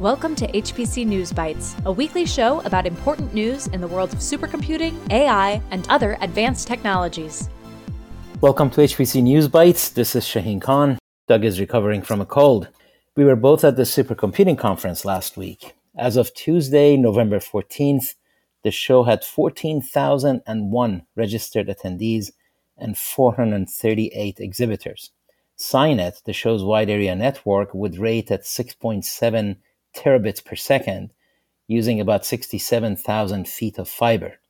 Welcome to HPC News Bytes, a weekly show about important news in the world of supercomputing, AI, and other advanced technologies. Welcome to HPC News Bytes. This is Shaheen Khan. Doug is recovering from a cold. We were both at the supercomputing conference last week. As of Tuesday, November 14th, the show had 14,001 registered attendees and 438 exhibitors. SCinet, the show's wide area network, would rate at 6.7 terabits per second using about 67,000 feet of fiber.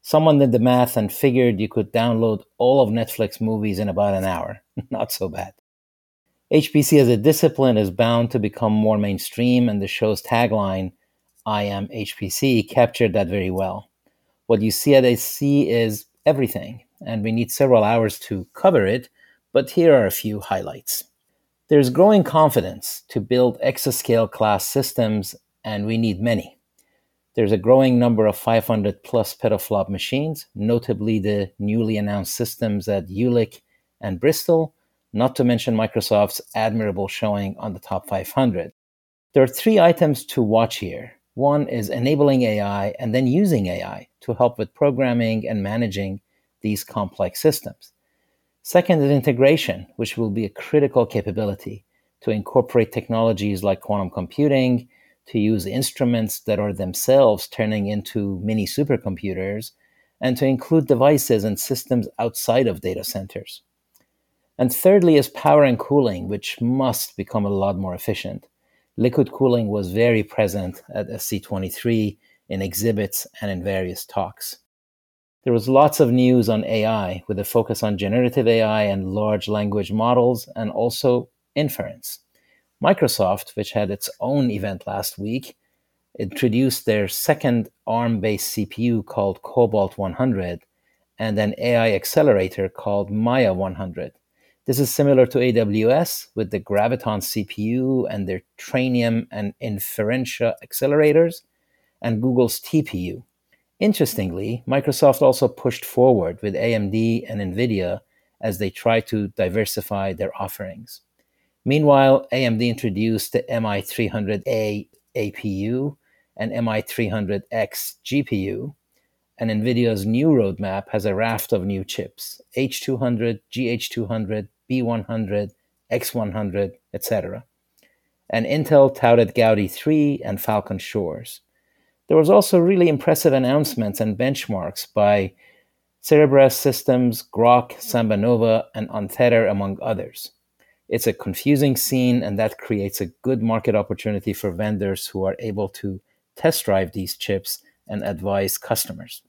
Someone did the math and figured you could download all of Netflix movies in about an hour. Not so bad. HPC as a discipline is bound to become more mainstream, and the show's tagline, I am HPC, captured that very well. What you see at SC is everything, and we need several hours to cover it, but here are a few highlights. There's growing confidence to build exascale class systems, and we need many. There's a growing number of 500 plus petaflop machines, notably the newly announced systems at Jülich and Bristol, not to mention Microsoft's admirable showing on the top 500. There are three items to watch here. One is enabling AI and then using AI to help with programming and managing these complex systems. Second is integration, which will be a critical capability to incorporate technologies like quantum computing, to use instruments that are themselves turning into mini supercomputers, and to include devices and systems outside of data centers. And thirdly is power and cooling, which must become a lot more efficient. Liquid cooling was very present at SC23 in exhibits and in various talks. There was lots of news on AI with a focus on generative AI and large language models and also inference. Microsoft, which had its own event last week, introduced their second ARM based CPU called Cobalt 100 and an AI accelerator called Maia 100. This is similar to AWS with the Graviton CPU and their Trainium and Inferentia accelerators, and Google's TPU. Interestingly, Microsoft also pushed forward with AMD and NVIDIA as they try to diversify their offerings. Meanwhile, AMD introduced the MI300A APU and MI300X GPU, and NVIDIA's new roadmap has a raft of new chips H200, GH200, B100, X100, etc. And Intel touted Gaudi 3 and Falcon Shores. There was also really impressive announcements and benchmarks by Cerebras Systems, Groq, SambaNova, and Untether, among others. It's a confusing scene, and that creates a good market opportunity for vendors who are able to test drive these chips and advise customers.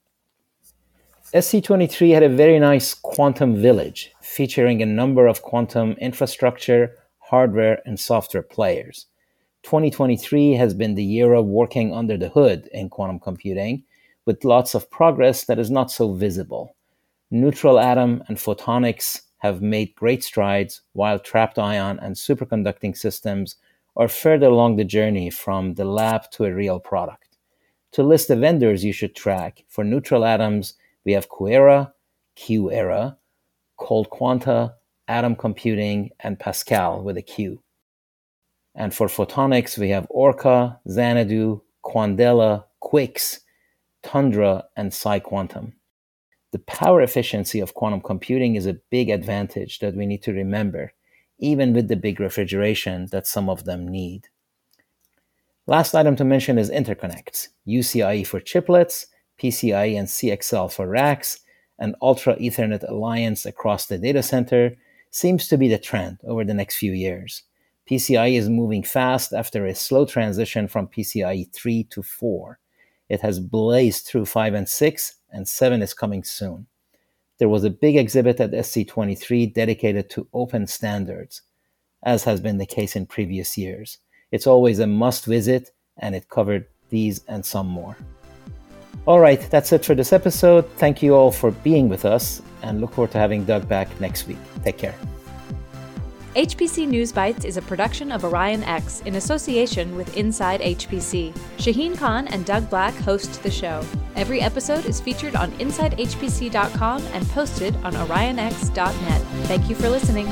SC23 had a very nice quantum village featuring a number of quantum infrastructure, hardware, and software players. 2023 has been the year of working under the hood in quantum computing, with lots of progress that is not so visible. Neutral atom and photonics have made great strides, while trapped ion and superconducting systems are further along the journey from the lab to a real product. To list the vendors you should track, for neutral atoms, we have QuEra, QEra, ColdQuanta, Atom Computing, and Pasqal with a Q. And for photonics, we have Orca, Xanadu, Quandela, QuiX, Tundra, and PsiQuantum. The power efficiency of quantum computing is a big advantage that we need to remember, even with the big refrigeration that some of them need. Last item to mention is interconnects UCIe for chiplets, PCIe and CXL for racks, and Ultra Ethernet Alliance across the data center seems to be the trend over the next few years. PCIe is moving fast after a slow transition from PCIe 3 to 4. It has blazed through 5 and 6, and 7 is coming soon. There was a big exhibit at SC23 dedicated to open standards, as has been the case in previous years. It's always a must visit, and it covered these and some more. All right, that's it for this episode. Thank you all for being with us, and look forward to having Doug back next week. Take care. HPC News Bytes is a production of OrionX in association with insideHPC. Shaheen Khan and Doug Black host the show. Every episode is featured on InsideHPC.com and posted on OrionX.net. Thank you for listening.